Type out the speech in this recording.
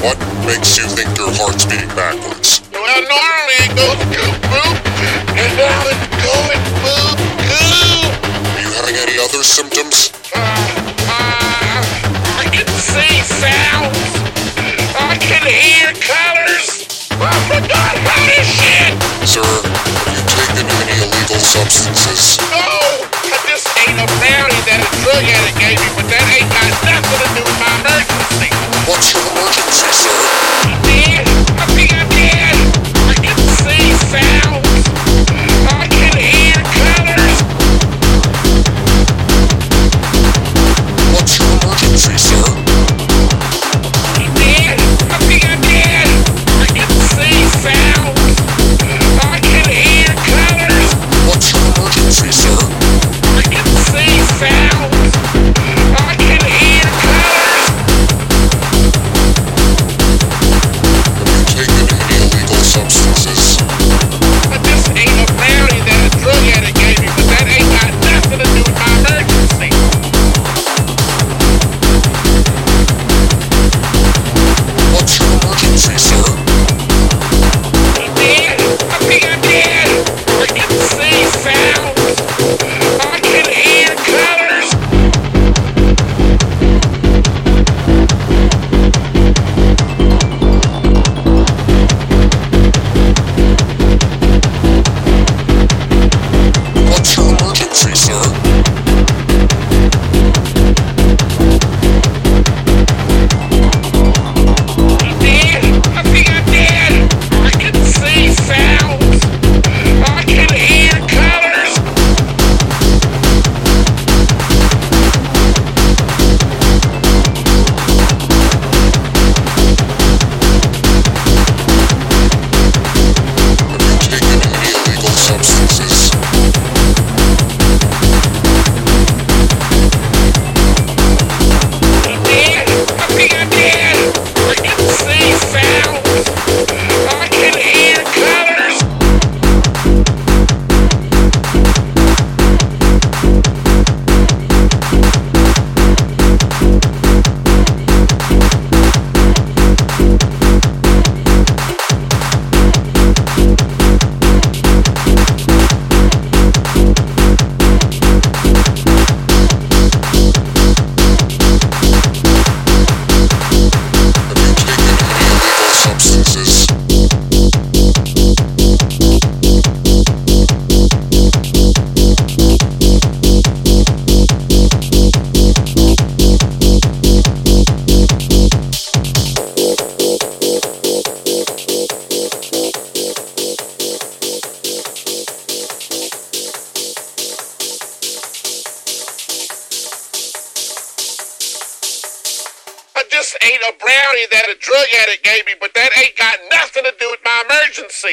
What makes you think your heart's beating backwards? Well, normally it goes boom, boom, and now it's going boom, boom. Are you having any other symptoms? ferro. this ain't a brownie that a drug addict gave me, but that ain't got nothing to do with my emergency.